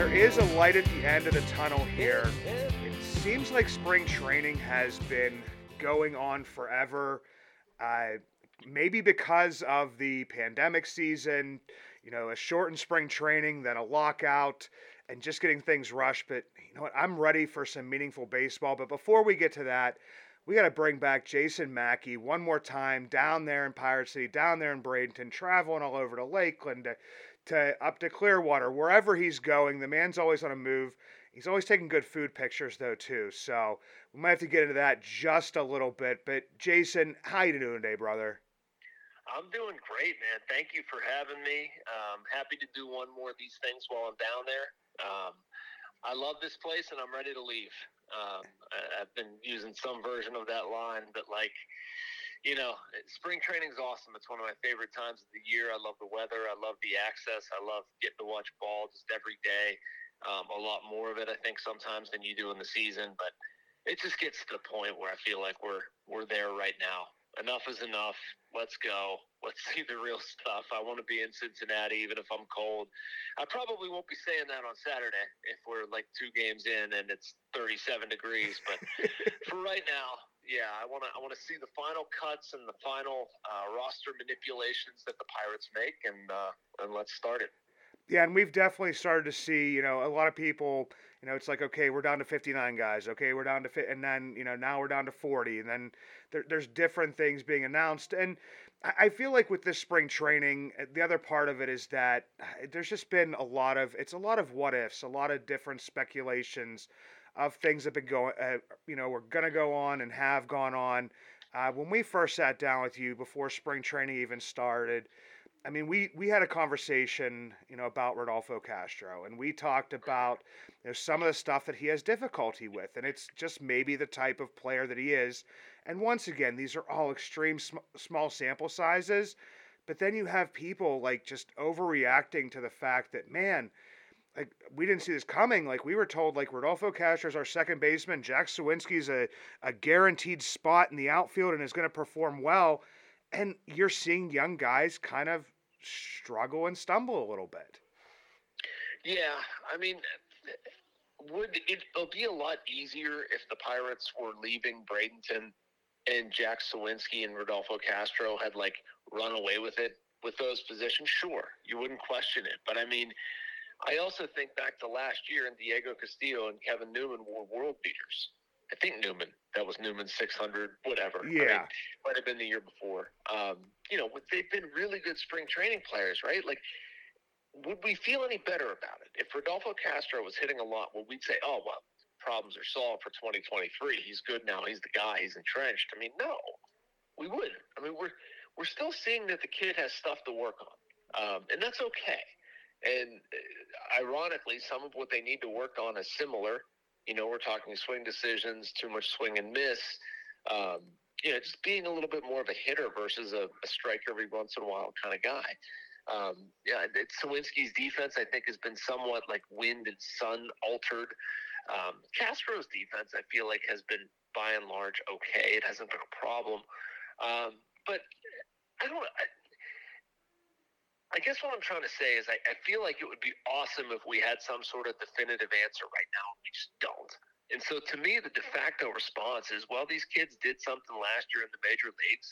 There is a light at the end of the tunnel here. It seems like spring training has been going on forever. Uh, maybe because of the pandemic season, you know, a shortened spring training, then a lockout, and just getting things rushed. But you know what? I'm ready for some meaningful baseball. But before we get to that, we got to bring back Jason Mackey one more time down there in Pirate City, down there in Bradenton, traveling all over to Lakeland, to, to up to Clearwater, wherever he's going. The man's always on a move. He's always taking good food pictures though too. So we might have to get into that just a little bit. But Jason, how you doing today, brother? I'm doing great, man. Thank you for having me. Um, happy to do one more of these things while I'm down there. Um, I love this place, and I'm ready to leave. Um, I, I've been using some version of that line, but like, you know, spring training is awesome. It's one of my favorite times of the year. I love the weather. I love the access. I love getting to watch ball just every day. Um, a lot more of it, I think, sometimes than you do in the season. But it just gets to the point where I feel like we're we're there right now. Enough is enough. Let's go. Let's see the real stuff. I want to be in Cincinnati, even if I'm cold. I probably won't be saying that on Saturday if we're like two games in and it's 37 degrees. But for right now, yeah, I want to I want to see the final cuts and the final uh, roster manipulations that the Pirates make, and uh, and let's start it. Yeah, and we've definitely started to see, you know, a lot of people, you know, it's like, okay, we're down to 59 guys. Okay, we're down to, fi-, and then, you know, now we're down to 40. And then there, there's different things being announced. And I, feel like with this spring training, uh, the other part of it is that uh, there's just been a lot of, it's a lot of what ifs, a lot of different speculations of things that have been going, uh, you know, we're going to go on and have gone on. Uh, when we first sat down with you before spring training even started, I mean, we we had a conversation, you know, about Rodolfo Castro, and we talked about you know some of the stuff that he has difficulty with, and it's just maybe the type of player that he is. And once again, these are all extreme sm- small sample sizes, but then you have people like just overreacting to the fact that man, like we didn't see this coming. Like we were told, like Rodolfo Castro is our second baseman, Jack Suwinski's a a guaranteed spot in the outfield and is going to perform well and you're seeing young guys kind of struggle and stumble a little bit. Yeah, I mean, would it it'll be a lot easier if the Pirates were leaving Bradenton and Jack Suwinski and Rodolfo Castro had like run away with it with those positions? Sure, you wouldn't question it. But I mean, I also think back to last year and Diego Castillo and Kevin Newman were world beaters. I think Newman. That was Newman 600, whatever. I mean, Yeah. might have been the year before. Um, you know, they've been really good spring training players, right? Like, would we feel any better about it if Rodolfo Castro was hitting a lot? Would we say, "Oh, well, problems are solved for 2023. He's good now. He's the guy. He's entrenched." I mean, no, we wouldn't. I mean, we're we're still seeing that the kid has stuff to work on, um, and that's okay. And uh, ironically, some of what they need to work on is similar. You know, we're talking swing decisions, too much swing and miss. Um, you know, just being a little bit more of a hitter versus a, a strike every once in a while kind of guy. Um, yeah, it's Suwinski's defense, I think, has been somewhat like wind and sun altered. Um, Castro's defense, I feel like, has been by and large okay. It hasn't been a problem. Um, but I don't. I, I guess what I'm trying to say is I, I feel like it would be awesome if we had some sort of definitive answer right now. We just don't. And so to me, the de facto response is, well, these kids did something last year in the major leagues.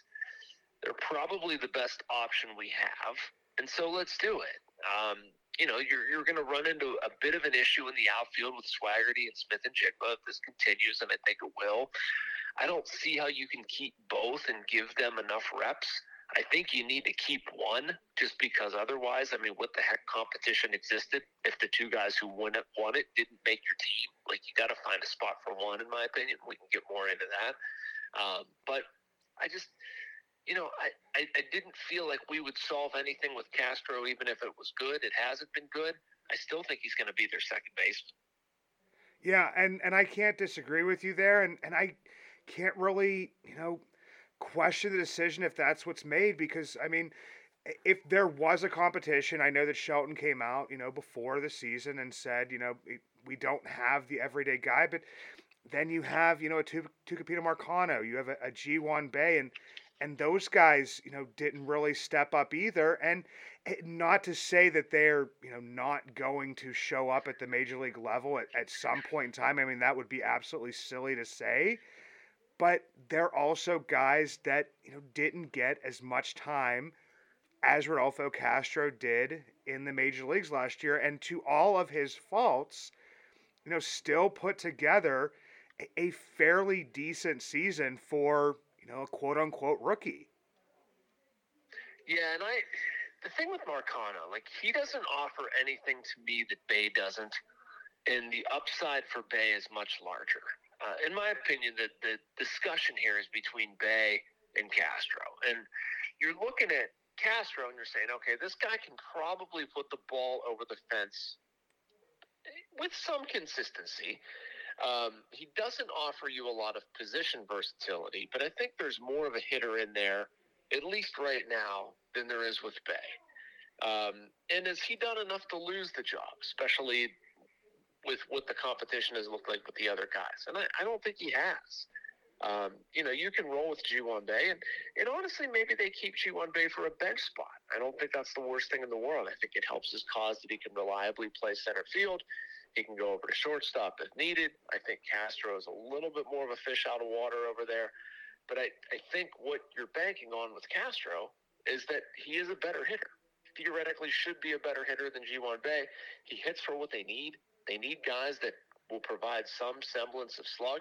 They're probably the best option we have. And so let's do it. Um, you know, you're, you're going to run into a bit of an issue in the outfield with Swaggerty and Smith-Njigba if this continues, and I think it will. I don't see how you can keep both and give them enough reps. I think you need to keep one just because otherwise, I mean, what the heck competition existed if the two guys who won it, won it didn't make your team? Like, you got to find a spot for one, in my opinion. We can get more into that. Um, but I just, you know, I, I, I didn't feel like we would solve anything with Castro, even if it was good. It hasn't been good. I still think he's going to be their second baseman. Yeah, and, and I can't disagree with you there. And, and I can't really, you know, question the decision if that's what's made because I mean, if there was a competition, I know that Shelton came out, you know, before the season and said, you know, we don't have the everyday guy, but then you have, you know, a Tucupita Marcano, you have a a Ji-hwan and and those guys, you know, didn't really step up either. And eh, not to say that they're, you know, not going to show up at the major league level at, at some point in time. I mean, that would be absolutely silly to say but they're also guys that you know didn't get as much time as Rodolfo Castro did in the major leagues last year, and to all of his faults, you know, still put together a fairly decent season for you know a quote unquote rookie. Yeah, and I the thing with Marcano, like he doesn't offer anything to me that Bae doesn't, and the upside for Bae is much larger uh, in my opinion, the, the discussion here is between Bae and Castro. And you're looking at Castro and you're saying, okay, this guy can probably put the ball over the fence with some consistency. Um, he doesn't offer you a lot of position versatility, but I think there's more of a hitter in there, at least right now, than there is with Bae. Um, and has he done enough to lose the job, especially with what the competition has looked like with the other guys. And I, I don't think he has. Um, you know, you can roll with Ji-hwan Bae, and, and honestly, maybe they keep Ji-hwan Bae for a bench spot. I don't think that's the worst thing in the world. I think it helps his cause that he can reliably play center field. He can go over to shortstop if needed. I think Castro is a little bit more of a fish out of water over there. But I, I think what you're banking on with Castro is that he is a better hitter. Theoretically, should be a better hitter than Ji-hwan Bae. He hits for what they need. They need guys that will provide some semblance of slug.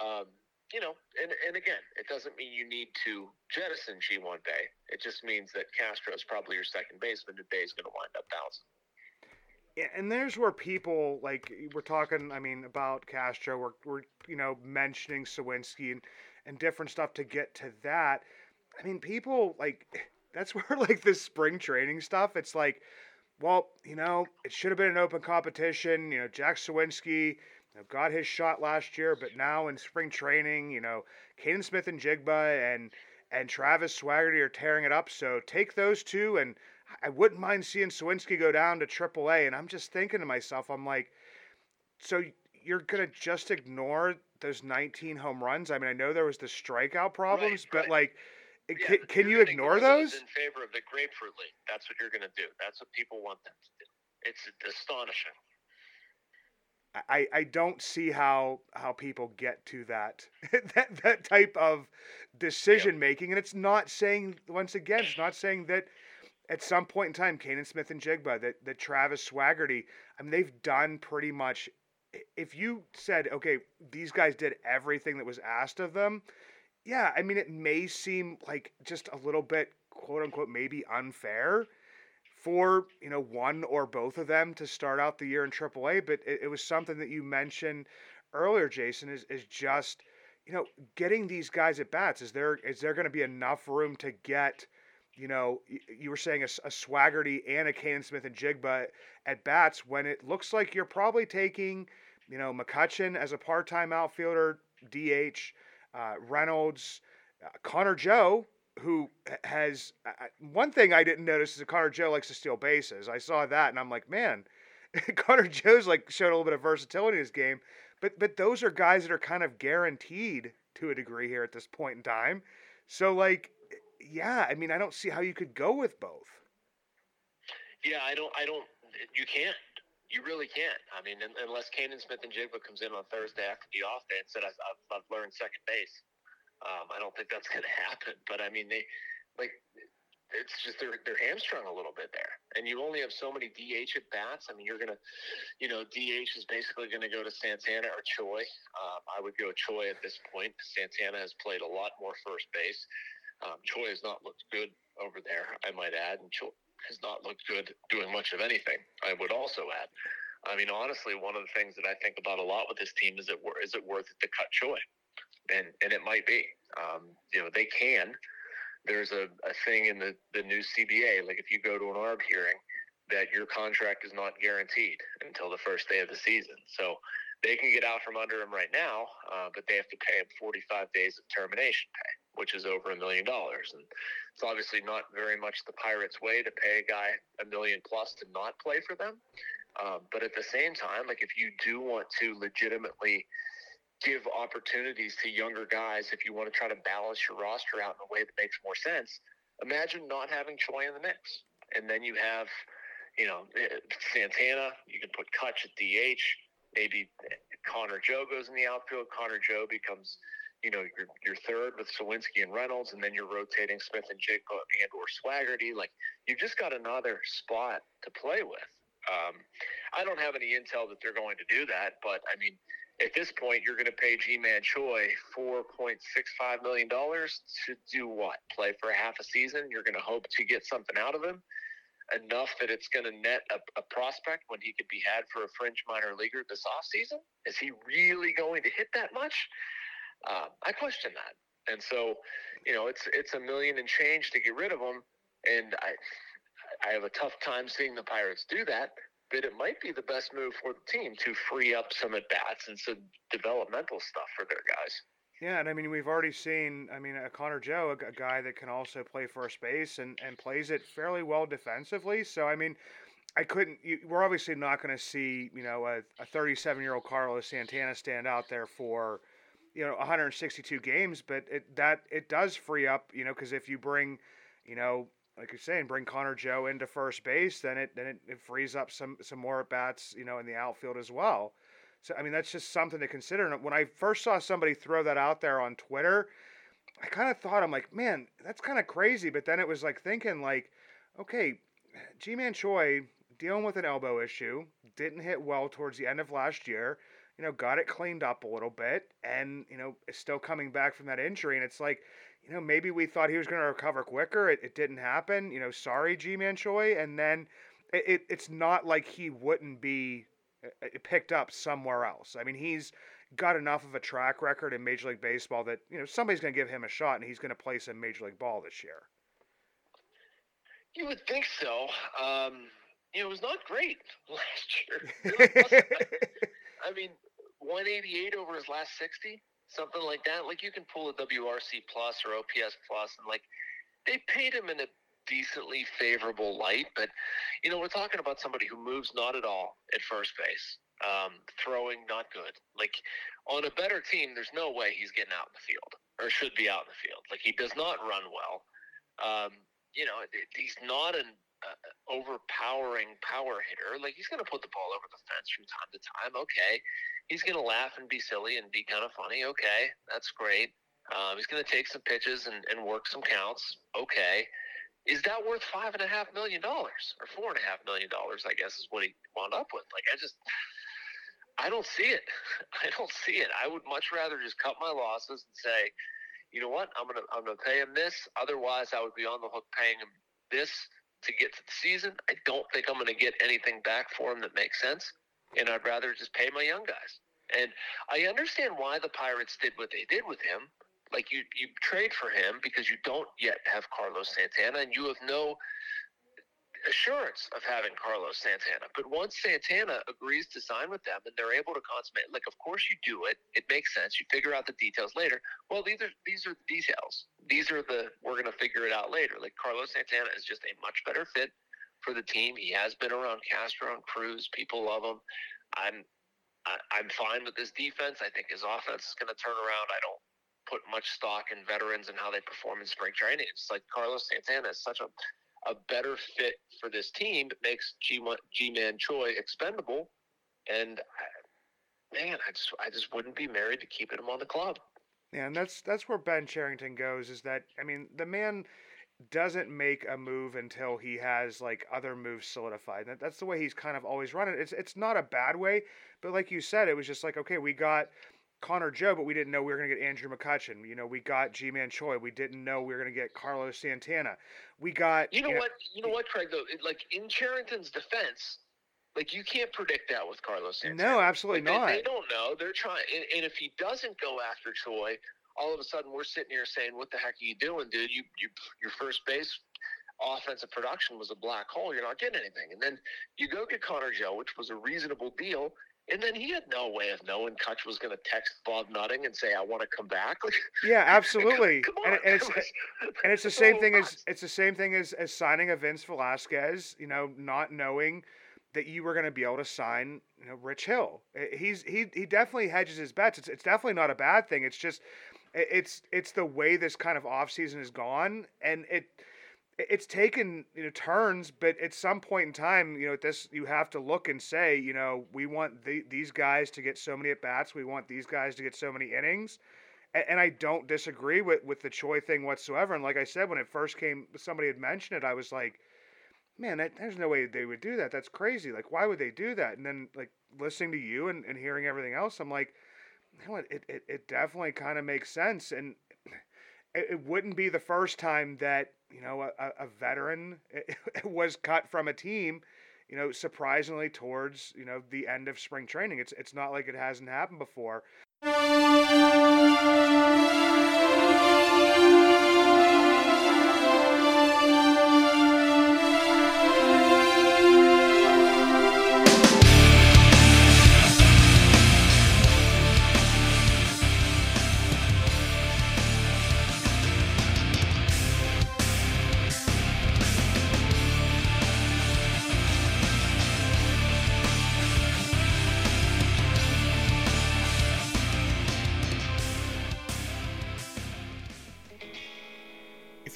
Um, you know, and, and again, it doesn't mean you need to jettison Ji-hwan Bae. It just means that Castro is probably your second baseman, Bae is going to wind up bouncing. Yeah, and there's where people like we're talking. I mean, about Castro. We're, we're you know mentioning Sawinski and and different stuff to get to that. I mean, people like that's where like this spring training stuff. It's like, well, you know, it should have been an open competition. You know, Jack Suwinski you know, got his shot last year, but now in spring training, you know, Canaan Smith-Njigba and and Travis Swaggerty are tearing it up. So take those two, and I wouldn't mind seeing Suwinski go down to AAA. And I'm just thinking to myself, I'm like, so you're gonna just ignore those 19 home runs? I mean, I know there was the strikeout problems, right, but right. like Yeah, can, can you ignore those? in favor of the grapefruit league? That's what you're going to do. That's what people want them to do. It's astonishing. I, I don't see how how people get to that that that type of decision making, and it's not saying once again, it's not saying that at some point in time, Canaan Smith-Njigba, that that Travis Swaggerty, I mean, they've done pretty much. If you said, okay, these guys did everything that was asked of them, yeah, I mean, it may seem like just a little bit, quote unquote, maybe unfair for you know one or both of them to start out the year in AAA. But it, it was something that you mentioned earlier, Jason. Is is just you know getting these guys at bats. Is there is there going to be enough room to get? You know, you were saying a Swaggerty and a Canaan Smith-Njigba at bats when it looks like you're probably taking, you know, McCutchen as a part-time outfielder, DH, uh, Reynolds, uh, Connor Joe, who has uh, uh, one thing I didn't notice is that Connor Joe likes to steal bases. I saw that and I'm like, man, Connor Joe's like showed a little bit of versatility in his game. But but those are guys that are kind of guaranteed to a degree here at this point in time. So like, yeah, I mean, I don't see how you could go with both. Yeah, I don't. I don't. You can't. You really can't. I mean, unless Canaan Smith-Njigba comes in on Thursday after the off day and said, I've, I've, I've learned second base. Um, I don't think that's going to happen. But I mean, they like it's just they're they're hamstrung a little bit there, and you only have so many DH at bats. I mean, you're gonna, you know, DH is basically going to go to Santana or Choi. Um, I would go Choi at this point. Santana has played a lot more first base. Um, Choi has not looked good over there, I might add, and Choi has not looked good doing much of anything. I would also add. I mean, honestly, one of the things that I think about a lot with this team is it is it worth it to cut Choi, and and it might be. Um, you know, they can. There's a, a thing in the the new CBA, like if you go to an ARB hearing, that your contract is not guaranteed until the first day of the season. So they can get out from under him right now, uh, but they have to pay him 45 days of termination pay, which is over a million dollars. And it's obviously not very much the Pirates' way to pay a guy a million plus to not play for them. Um, but at the same time, like if you do want to legitimately give opportunities to younger guys, if you want to try to balance your roster out in a way that makes more sense, imagine not having Choi in the mix. And then you have, you know, eh, Santana, you can put Kutch at DH, maybe Connor Joe goes in the outfield, Connor Joe becomes – you know, your your third with Suwinski and Reynolds, and then you're rotating Smith-Njigba and or Swaggerty. Like you've just got another spot to play with. Um, I don't have any intel that they're going to do that, but I mean, at this point, you're going to pay Ji-Man Choi four point six five million dollars to do what? Play for a half a season. You're going to hope to get something out of him enough that it's going to net a, a, prospect when he could be had for a fringe minor leaguer this offseason? Is he really going to hit that much? Uh, I question that, and so you know it's it's a million and change to get rid of them, and I I have a tough time seeing the Pirates do that. But it might be the best move for the team to free up some at bats and some developmental stuff for their guys. Yeah, and I mean we've already seen. I mean, a Connor Joe, a, a guy that can also play first base and and plays it fairly well defensively. So I mean, I couldn't. You, we're obviously not going to see you know a 37 year old Carlos Santana stand out there for you know 162 games, but it that it does free up, you know, because if you bring, you know, like you're saying, bring Connor Joe into first base, then it then it, it frees up some some more at bats, you know, in the outfield as well. So I mean, that's just something to consider. And when I first saw somebody throw that out there on Twitter, I kind of thought, I'm like, man, that's kind of crazy. But then it was like thinking, like, okay, Ji-Man Choi dealing with an elbow issue, didn't hit well towards the end of last year you know, got it cleaned up a little bit and, you know, is still coming back from that injury. And it's like, you know, maybe we thought he was going to recover quicker. It, it didn't happen. You know, sorry, Ji-Man Choi. And then it, it, it's not like he wouldn't be uh, uh, picked up somewhere else. I mean, he's got enough of a track record in Major League Baseball that, you know, somebody's going to give him a shot and he's going to play some Major League Ball this year. You would think so. Um, you know, it was not great last year. I mean, 188 over his last 60, something like that. Like you can pull a WRC plus or OPS plus, and like they paid him in a decently favorable light. But you know, we're talking about somebody who moves not at all at first base, um, throwing not good. Like on a better team, there's no way he's getting out in the field or should be out in the field. Like he does not run well. Um, you know, he's not an uh, overpowering power hitter. Like he's going to put the ball over the fence from time to time. Okay, he's going to laugh and be silly and be kind of funny. Okay, that's great. Um, he's going to take some pitches and, and work some counts. Okay, is that worth five and a half million dollars or four and a half million dollars? I guess is what he wound up with. Like I just. I don't see it. I don't see it. I would much rather just cut my losses and say, you know what, I'm gonna I'm gonna pay him this. Otherwise, I would be on the hook paying him this to get to the season. I don't think I'm going to get anything back for him that makes sense, and I'd rather just pay my young guys. And I understand why the Pirates did what they did with him. Like you, you trade for him because you don't yet have Carlos Santana, and you have no assurance of having Carlos Santana. But once Santana agrees to sign with them and they're able to consummate, like of course you do it. It makes sense. You figure out the details later. Well, these are these are the details. These are the we're going to figure it out later. Like Carlos Santana is just a much better fit for the team. He has been around Castro and Cruz. People love him. I'm I, I'm fine with this defense. I think his offense is going to turn around. I don't put much stock in veterans and how they perform in spring training. It's like Carlos Santana is such a a better fit for this team. Makes G Man Choi expendable, and man, I just I just wouldn't be married to keeping him on the club. Yeah, and that's that's where Ben Cherington goes. Is that I mean the man doesn't make a move until he has like other moves solidified. That, that's the way he's kind of always run it. It's it's not a bad way, but like you said, it was just like okay, we got Connor Joe, but we didn't know we were going to get Andrew McCutchen. You know, we got Ji-Man Choi. We didn't know we were going to get Carlos Santana. We got you know, you know what you know what Craig though, like in Cherington's defense, like you can't predict that with Carlos Santana. No, absolutely like, not. They, they, don't know. They're trying, and, and, if he doesn't go after Choi, all of a sudden we're sitting here saying, "What the heck are you doing, dude? You, you, your first base offensive production was a black hole. You're not getting anything." And then you go get Connor Joe, which was a reasonable deal. And then he had no way of knowing Kutch was going to text Bob Nutting and say, "I want to come back." yeah, absolutely. come, come and, and, it's and it's the same thing as it's the same thing as as signing a Vince Velasquez. You know, not knowing that you were going to be able to sign you know Rich Hill. He's he he definitely hedges his bets. It's it's definitely not a bad thing. It's just it's it's the way this kind of off season has gone, and it it's taken you know turns. But at some point in time, you know this you have to look and say, you know, we want the, these guys to get so many at bats. We want these guys to get so many innings. And, and I don't disagree with with the Choi thing whatsoever. And like I said, when it first came, somebody had mentioned it. I was like man, that, there's no way they would do that. That's crazy. Like, why would they do that? And then, like, listening to you and, and hearing everything else, I'm like, you know? It, it, it definitely kind of makes sense. And it, it, wouldn't be the first time that, you know, a, a veteran was cut from a team, you know, surprisingly towards, you know, the end of spring training. It's, it's not like it hasn't happened before.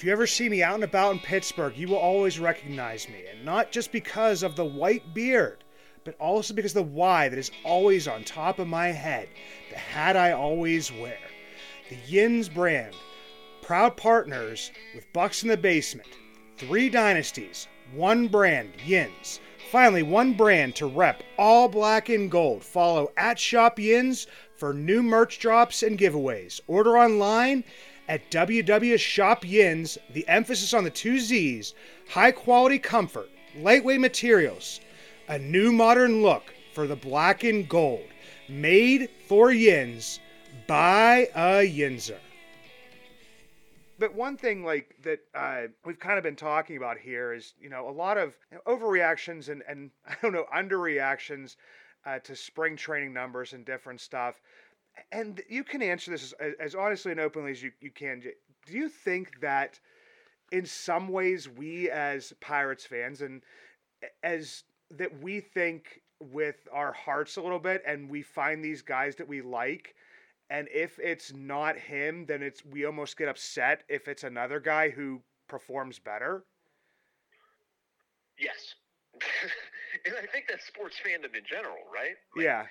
You ever see me out and about in Pittsburgh, you will always recognize me, and not just because of the white beard, but also because the Y that is always on top of my head, the hat I always wear. The Yinzz brand, proud partners with Bucs in the Basement. Three dynasties, one brand, Yinzz. Finally, one brand to rep all black and gold. Follow at Shop Yinzz for new merch drops and giveaways. Order online at WW Shop Yinzz, the emphasis on the two Z's, high quality comfort, lightweight materials, a new modern look for the black and gold, made for Yins by a Yinzer. But one thing like that uh, we've kind of been talking about here is, you know, a lot of you know, overreactions and, and I don't know, underreactions uh, to spring training numbers and different stuff and you can answer this as, as honestly and openly as you, you can. Do you think that in some ways we as Pirates fans and as that we think with our hearts a little bit and we find these guys that we like and if it's not him then it's we almost get upset if it's another guy who performs better? Yes. And i think that's sports fandom in general right? Like, yeah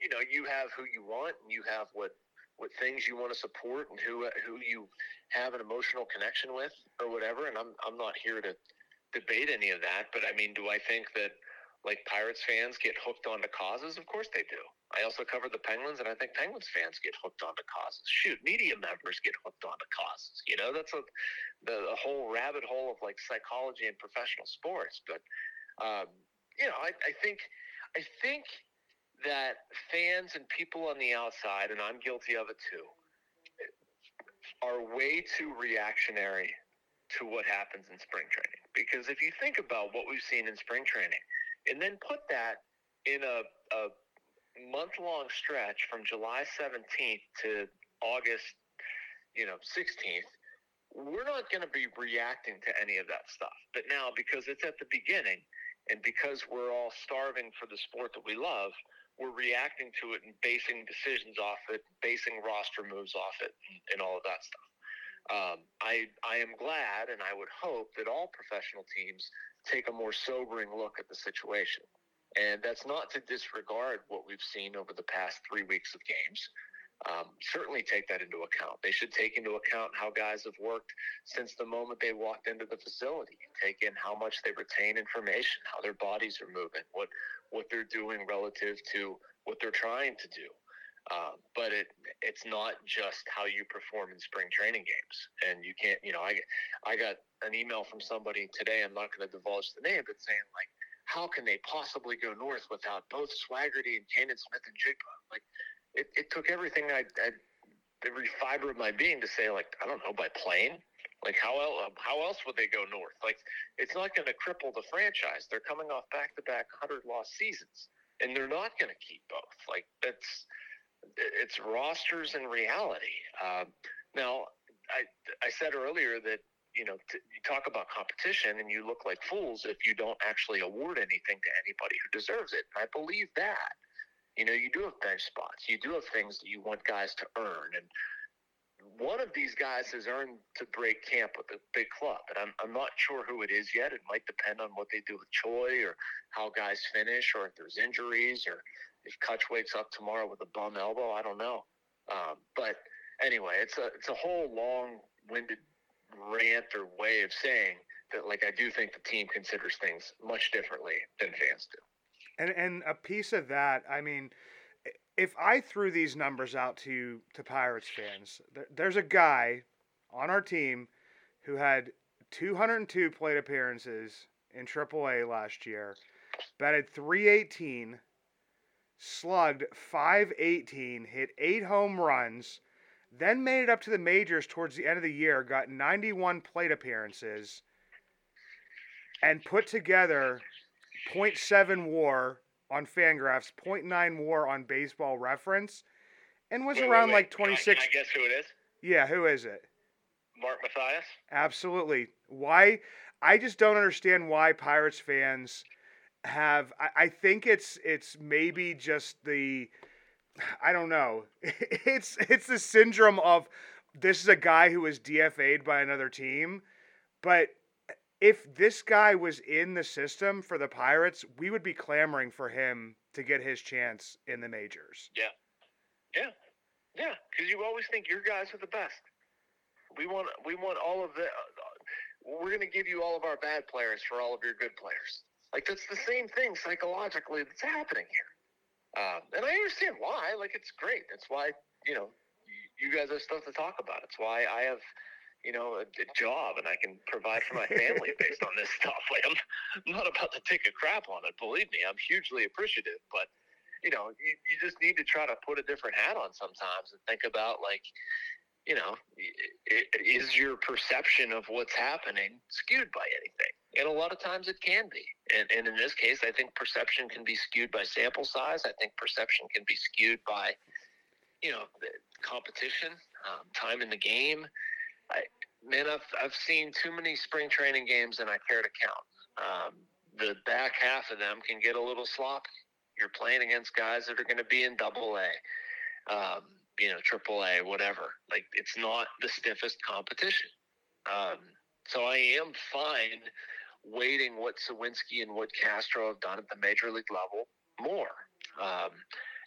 you know you have who you want and you have what what things you want to support and who who you have an emotional connection with or whatever and I'm I'm not here to debate any of that but I mean do I think that like Pirates fans get hooked onto causes? Of course they do. I also cover the Penguins and I think Penguins fans get hooked onto causes. Shoot media members get hooked onto causes you know? That's a the, the whole rabbit hole of like psychology and professional sports but um, you know I, I think I think that fans and people on the outside, and I'm guilty of it too, are way too reactionary to what happens in spring training. Because if you think about what we've seen in spring training, and then put that in a, a month long stretch from July 17th to August, you know, 16th, we're not going to be reacting to any of that stuff. But now, because it's at the beginning, and because we're all starving for the sport that we love, we're reacting to it and basing decisions off it, basing roster moves off it, and all of that stuff. Um, I I am glad, and I would hope that all professional teams take a more sobering look at the situation. And that's not to disregard what we've seen over the past three weeks of games. Um, certainly take that into account. They should take into account how guys have worked since the moment they walked into the facility. Take in how much they retain information, how their bodies are moving, what what they're doing relative to what they're trying to do. Um, but it it's not just how you perform in spring training games, and you can't. You know, I I got an email from somebody today. I'm not going to divulge the name, but saying like, how can they possibly go north without both Swaggerty and Canaan Smith-Njigba? Like, it, it took everything I, I every fiber of my being to say like, I don't know, by plane. Like how else? How else would they go north? Like it's not going to cripple the franchise. They're coming off back-to-back hundred loss seasons, and they're not going to keep both. Like that's it's rosters and reality. Um, now, I I said earlier that you know t- you talk about competition and you look like fools if you don't actually award anything to anybody who deserves it. And I believe that. You know, you do have bench spots. You do have things that you want guys to earn, and one of these guys has earned to break camp with a big club, and I'm I'm not sure who it is yet. It might depend on what they do with Choi or how guys finish, or if there's injuries, or if Kutch wakes up tomorrow with a bum elbow. I don't know. Um, but anyway, it's a it's a whole long-winded rant or way of saying that like I do think the team considers things much differently than fans do. And and a piece of that, I mean, if I threw these numbers out to to Pirates fans, there, there's a guy on our team who had 202 plate appearances in AAA last year, batted 318, slugged 518, hit eight home runs, then made it up to the majors towards the end of the year, got 91 plate appearances, and put together 0.7 war on Fangraphs, 0.9 war on Baseball Reference, and was Wait, wait, around wait. like Can I- 26. Can I, guess who it is? Yeah, who is it? Mark Mathias. Absolutely. Why? I just don't understand why Pirates fans have. I, I think it's it's maybe just the. I don't know. It's it's the syndrome of this is a guy who was DFA'd by another team, but if this guy was in the system for the Pirates, we would be clamoring for him to get his chance in the majors. Yeah, yeah, Yeah, because you always think your guys are the best. We want we want all of the. we're going to give you all of our bad players for all of your good players. Like that's the same thing psychologically that's happening here. Um, and I understand why. Like it's great. That's why you know you guys have stuff to talk about. It's why I have you know a, a job and I can provide for my family based on this stuff. Like I'm, not about to take a crap on it. Believe me, I'm hugely appreciative. But you know you, you just need to try to put a different hat on sometimes and think about like you know, i- i- is your perception of what's happening skewed by anything? And a lot of times it can be. And, and in this case, I think perception can be skewed by sample size. I think perception can be skewed by, you know, competition, um, time in the game. I, man, I've, I've seen too many spring training games and I care to count. Um, the back half of them can get a little sloppy. You're playing against guys that are going to be in double A. Um, you know, triple A, whatever. Like it's not the stiffest competition. Um, so I am fine waiting what Suwinski and what Castro have done at the major league level more. Um,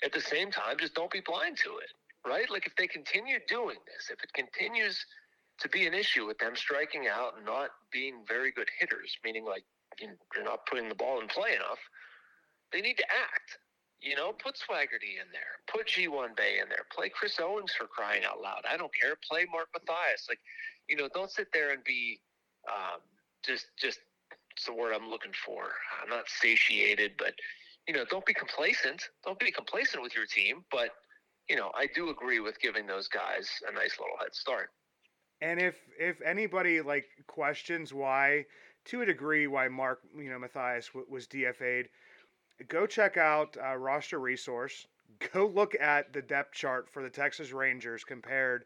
at the same time, just don't be blind to it, right? Like if they continue doing this, if it continues to be an issue with them striking out and not being very good hitters, meaning like you know, you're not putting the ball in play enough, they need to act. You know, put Swaggerty in there, put Ji-hwan Bae in there, play Chris Owens for crying out loud. I don't care. Play Mark Mathias. Like, you know, don't sit there and be um, just just it's the word I'm looking for. I'm not satiated, but you know, don't be complacent. Don't be complacent with your team. But you know, I do agree with giving those guys a nice little head start. And if if anybody like questions why, to a degree, why Mark you know Mathias w- was DFA'd, go check out uh, roster resource. Go look at the depth chart for the Texas Rangers compared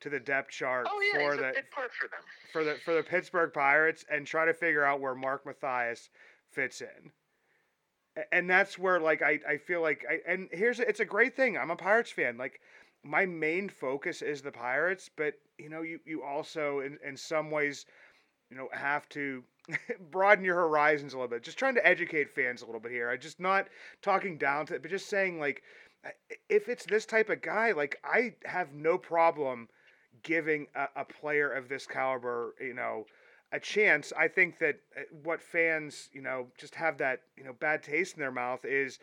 to the depth chart Oh yeah, for the a big part for for the for the Pittsburgh Pirates and try to figure out where Mark Mathias fits in. And that's where like I, I feel like I and here's it's a great thing. I'm a Pirates fan. Like my main focus is the Pirates, but you know, you, you also in, in some ways, you know, have to broaden your horizons a little bit. Just trying to educate fans a little bit here. I just not talking down to it, but just saying like if it's this type of guy, like I have no problem giving a, a player of this caliber, you know, a chance. I think that uh, what fans, you know, just have that, you know, bad taste in their mouth is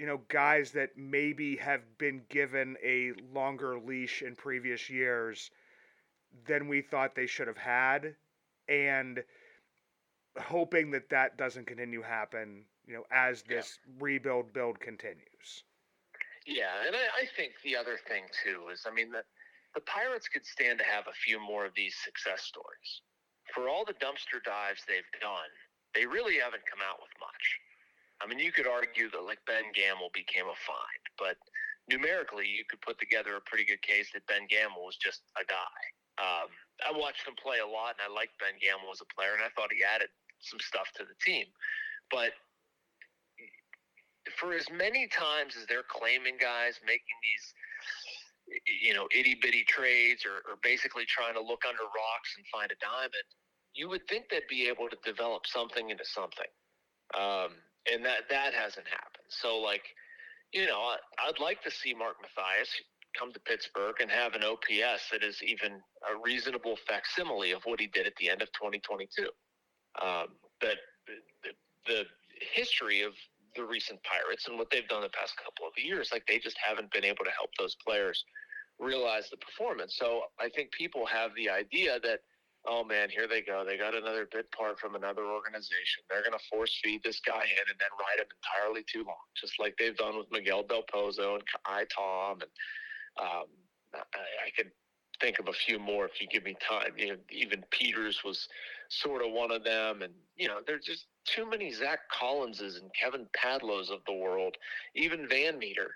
you know, guys that maybe have been given a longer leash in previous years than we thought they should have had, and hoping that that doesn't continue happen, you know, as this yeah. rebuild build continues. Yeah, and I, I think the other thing too is, I mean, the the Pirates could stand to have a few more of these success stories. For all the dumpster dives they've done, they really haven't come out with much. I mean, you could argue that like Ben Gamel became a find, but numerically, you could put together a pretty good case that Ben Gamel was just a guy. Um, I watched him play a lot, and I liked Ben Gamel as a player, and I thought he added some stuff to the team. But for as many times as they're claiming guys making these, you know, itty bitty trades or, or basically trying to look under rocks and find a diamond, you would think they'd be able to develop something into something. Um, and that that hasn't happened. So like, you know, I, I'd like to see Mark Mathias come to Pittsburgh and have an OPS that is even a reasonable facsimile of what he did at the end of 2022. Um, but the, the history of the recent Pirates and what they've done the past couple of years, like they just haven't been able to help those players realize the performance. So I think people have the idea that oh man, here they go. They got another bit part from another organization. They're going to force feed this guy in and then ride him entirely too long, just like they've done with Miguel Del Pozo and I Tom. And um, I, I could think of a few more if you give me time. You know, even Peters was sort of one of them. And, you know, there's just too many Zach Collinses and Kevin Padlos of the world, even Van Meter.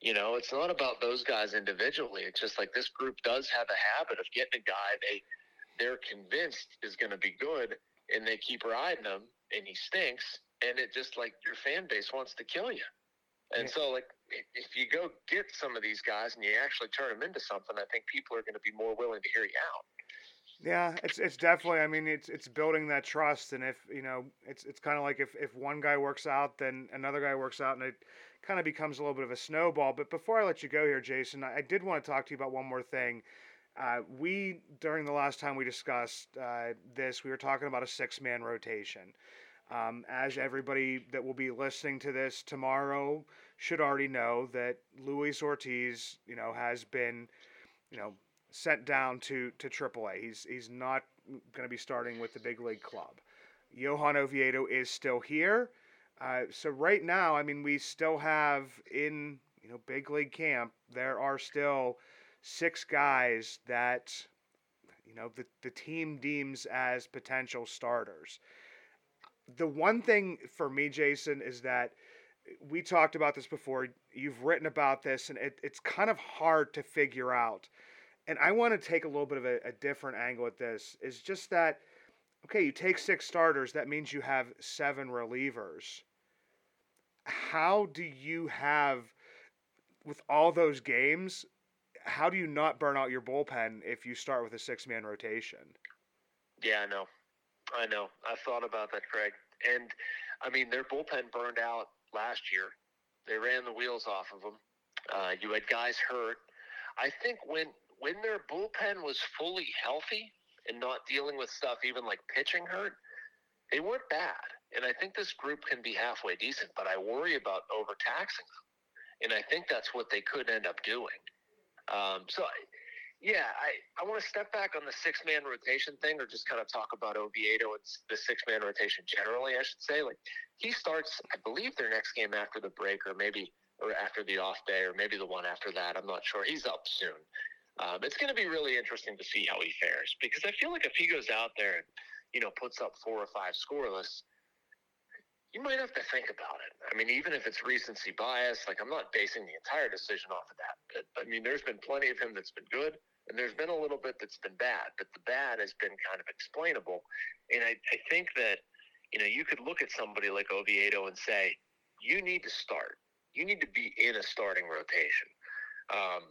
You know, it's not about those guys individually. It's just like this group does have a habit of getting a guy they – they're convinced is going to be good, and they keep riding him, and he stinks, and it just like your fan base wants to kill you. And yeah. so, like, if you go get some of these guys and you actually turn them into something, I think people are going to be more willing to hear you out. Yeah, it's it's definitely. I mean, it's it's building that trust, and if you know, it's it's kind of like if if one guy works out, then another guy works out, and it kind of becomes a little bit of a snowball. But before I let you go here, Jason, I, I did want to talk to you about one more thing. Uh, we during the last time we discussed uh, this, we were talking about a six-man rotation. Um, as everybody that will be listening to this tomorrow should already know, that Luis Ortiz, you know, has been, you know, sent down to to AAA. He's he's not going to be starting with the big league club. Johan Oviedo is still here. Uh, so right now, I mean, we still have in you know big league camp. There are still six guys that you know the, the team deems as potential starters. The one thing for me, Jason, is that we talked about this before. You've written about this, and it, it's kind of hard to figure out. And I want to take a little bit of a, a different angle at this. Is just that okay? You take six starters, that means you have seven relievers. How do you have with all those games how do you not burn out your bullpen if you start with a six man rotation? Yeah, I know. I know. I thought about that, Craig. And I mean, their bullpen burned out last year. They ran the wheels off of them. Uh, you had guys hurt. I think when when their bullpen was fully healthy and not dealing with stuff even like pitching hurt, they weren't bad. And I think this group can be halfway decent, but I worry about overtaxing them. And I think that's what they could end up doing. Um, so, yeah, I, I want to step back on the six man rotation thing or just kind of talk about Oviedo and the six man rotation generally, I should say. Like, he starts, I believe, their next game after the break or maybe or after the off day or maybe the one after that. I'm not sure. He's up soon. Um, it's going to be really interesting to see how he fares because I feel like if he goes out there and, you know, puts up four or five scoreless, you might have to think about it. I mean, even if it's recency bias, like I'm not basing the entire decision off of that. But, I mean, there's been plenty of him that's been good, and there's been a little bit that's been bad. But the bad has been kind of explainable, and I, I think that you know you could look at somebody like Oviedo and say, you need to start. You need to be in a starting rotation. Um,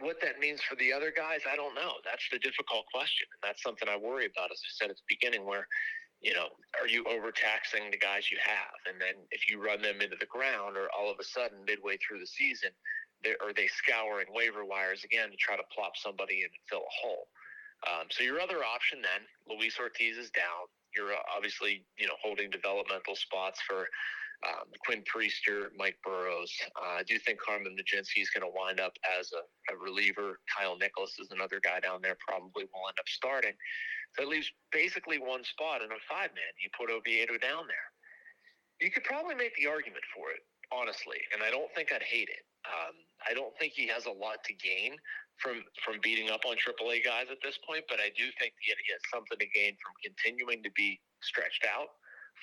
what that means for the other guys, I don't know. That's the difficult question, and that's something I worry about. As I said at the beginning, where you know, are you overtaxing the guys you have? And then if you run them into the ground, or all of a sudden midway through the season, are they scouring waiver wires again to try to plop somebody in and fill a hole? Um, so your other option then, Luis Ortiz is down. You're uh, obviously you know holding developmental spots for um, Quinn Priester, Mike Burrows. Uh, I do think Carmen Mlodzinski is going to wind up as a, a, reliever. Kyle Nicolas is another guy down there, probably will end up starting. So it leaves basically one spot in a five man. You put Oviedo down there. You could probably make the argument for it, honestly, and I don't think I'd hate it. Um, I don't think he has a lot to gain from from beating up on AAA guys at this point, but I do think he has something to gain from continuing to be stretched out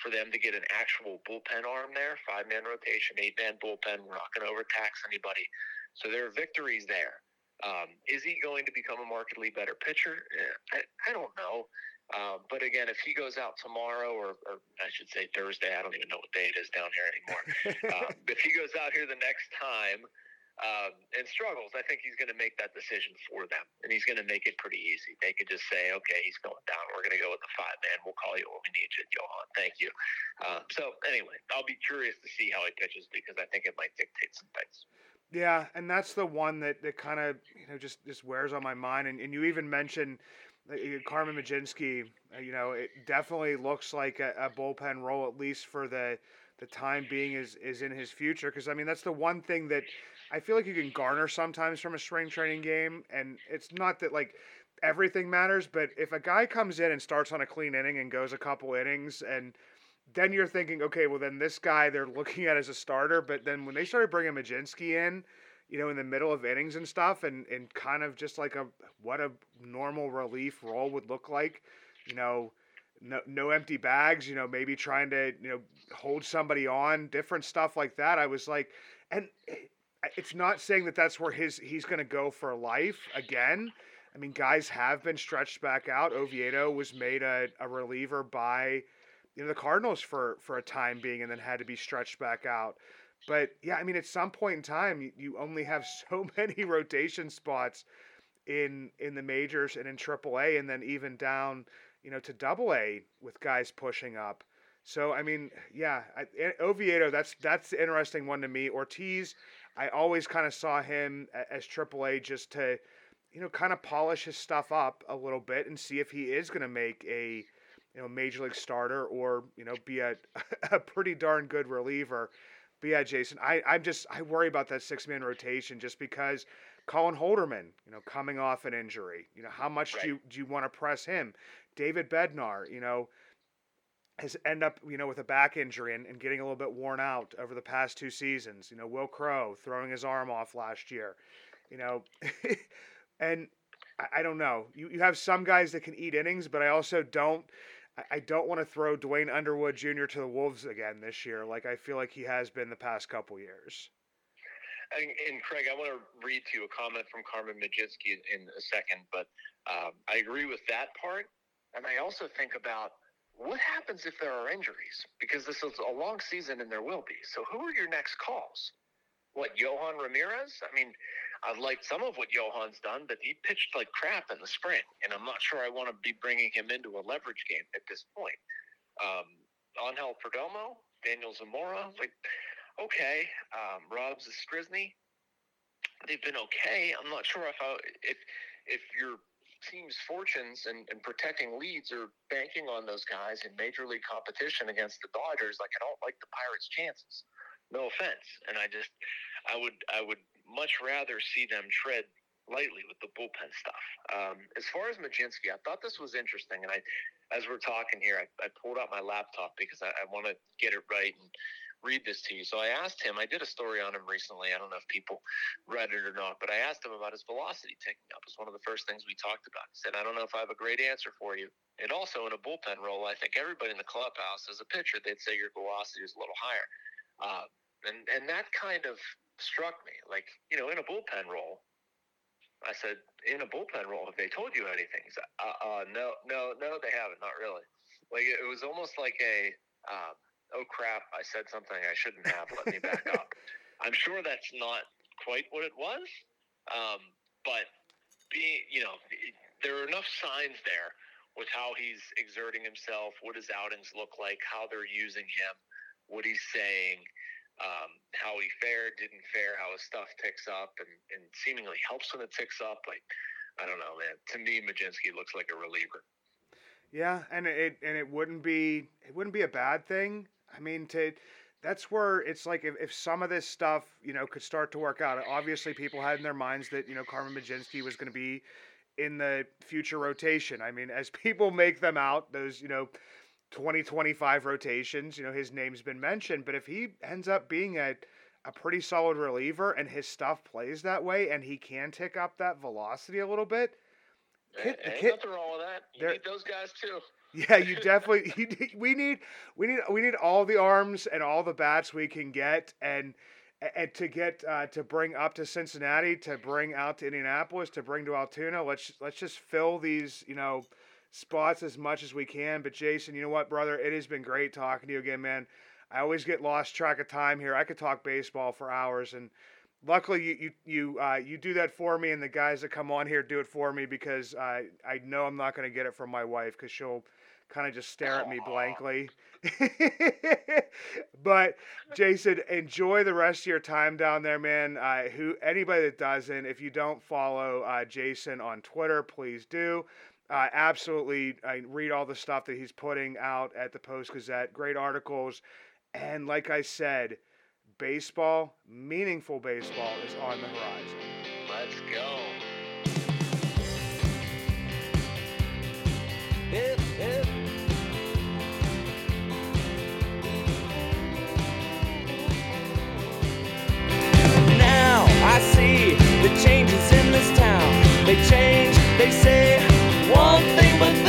for them to get an actual bullpen arm there, five man rotation, eight man bullpen. We're not going to overtax anybody. So there are victories there. Um, is he going to become a markedly better pitcher? Eh, I, I don't know. Uh, but again, if he goes out tomorrow, or, or, I should say Thursday, I don't even know what day it is down here anymore. uh, if he goes out here the next time um, and struggles, I think he's going to make that decision for them, and he's going to make it pretty easy. They could just say, "Okay, he's going down. We're going to go with the five man. We'll call you when we need you, Johan. Thank you." Um, so anyway, I'll be curious to see how he pitches because I think it might dictate some things. Yeah, and that's the one that, that kind of you know just just wears on my mind. And, and you even mentioned uh, Carmen Mlodzinski. Uh, you know, it definitely looks like a, a bullpen role at least for the the time being is is in his future because I mean that's the one thing that I feel like you can garner sometimes from a spring training game, and it's not that like everything matters, but if a guy comes in and starts on a clean inning and goes a couple innings, and then you're thinking, okay, well then this guy they're looking at as a starter, but then when they started bringing Mlodzinski in, you know, in the middle of innings and stuff, and and kind of just like a what a normal relief role would look like, you know. No, no empty bags, you know, maybe trying to, you know, hold somebody on, different stuff like that. I was like, and eh, it's not saying that that's where his he's going to go for life again. I mean, guys have been stretched back out. Oviedo was made a, a reliever by you know the Cardinals for for a time being, and then had to be stretched back out. But yeah, I mean, at some point in time, you, you only have so many rotation spots in in the majors and in AAA, and then even down you know to Double A with guys pushing up. So I mean, yeah, I, eh, Oviedo. That's that's the interesting one to me. Ortiz I always kind of saw him as AAA just to, you know, kind of polish his stuff up a little bit and see if he is going to make a, you know, major league starter or you know be a a pretty darn good reliever. But yeah, Jason, I I'm just I worry about that six man rotation just because Colin Holderman, you know, coming off an injury, you know, how much right. do you do you want to press him? David Bednar, you know has end up you know with a back injury and, and getting a little bit worn out over the past two seasons. You know, Will Crowe throwing his arm off last year. You know, and I, I, don't know. You you have some guys that can eat innings, but I also don't. I, don't want to throw Dwayne Underwood Jr. to the Wolves again this year, like I feel like he has been the past couple years. And, and, Craig, I want to read to you a comment from Carmen Mlodzinski in a second, but um, I agree with that part. And I also think about what happens if there are injuries? Because this is a long season and there will be. So who are your next calls? What, Yohan Ramirez? I mean, I like some of what Yohan's done, but he pitched like crap in the spring, and I'm not sure I want to be bringing him into a leverage game at this point. Um, Angel Perdomo, Daniel Zamora, like, okay, um, Rob Zastryzny, they've been okay. I'm not sure if I, if if you're team's fortunes and, and protecting leads are banking on those guys in major league competition against the Dodgers. Like I don't like the Pirates' chances. No offense, and I just I would I would much rather see them tread lightly with the bullpen stuff. Um, as far as Mlodzinski, I thought this was interesting, and I, as we're talking here, I, I pulled out my laptop because I, I want to get it right and read this to you. So I asked him, I did a story on him recently. I don't know if people read it or not, but I asked him about his velocity ticking up. It's one of the first things we talked about. He said, I don't know if I have a great answer for you. And also in a bullpen role, I think everybody in the clubhouse as a pitcher, they'd say your velocity is a little higher. Uh, and, and that kind of struck me. Like, you know, in a bullpen role, I said, in a bullpen role, have they told you anything? Said, uh, uh, no, no, no, they haven't. Not really. Like, it was almost like a, uh, oh crap, I said something I shouldn't have. Let me back up. I'm sure that's not quite what it was. Um, but being, you know, there are enough signs there with how he's exerting himself, what his outings look like, how they're using him, what he's saying, um, how he fared, didn't fare, how his stuff ticks up, and, and seemingly helps when it ticks up. Like, I don't know, man. To me, Mlodzinski looks like a reliever. Yeah, and it and it wouldn't be it wouldn't be a bad thing. I mean, to that's where it's like if, if some of this stuff you know could start to work out. Obviously, people had in their minds that you know Carmen Mlodzinski was going to be in the future rotation. I mean, as people make them out, those you know 2025 rotations, you know his name's been mentioned. But if he ends up being a a pretty solid reliever and his stuff plays that way and he can tick up that velocity a little bit. Kid, Ain't kid, nothing wrong with that. You need those guys too. Yeah, you definitely. You, we need, we need, we need all the arms and all the bats we can get, and and to get uh, to bring up to Cincinnati, to bring out to Indianapolis, to bring to Altoona. Let's let's just fill these, you know, spots as much as we can. But Jason, you know what, brother? It has been great talking to you again, man. I always get lost track of time here. I could talk baseball for hours, and luckily you you you uh, you do that for me, and the guys that come on here do it for me because I I know I'm not going to get it from my wife because she'll kind of just stare at me blankly. but Jason, enjoy the rest of your time down there, man. Uh, who anybody that doesn't, if you don't follow uh, Jason on Twitter, please do. Uh, absolutely, I read all the stuff that he's putting out at the Post Gazette. Great articles. And like I said, baseball, meaningful baseball, is on the horizon. Let's go. changes in this town. They change, they say one thing, but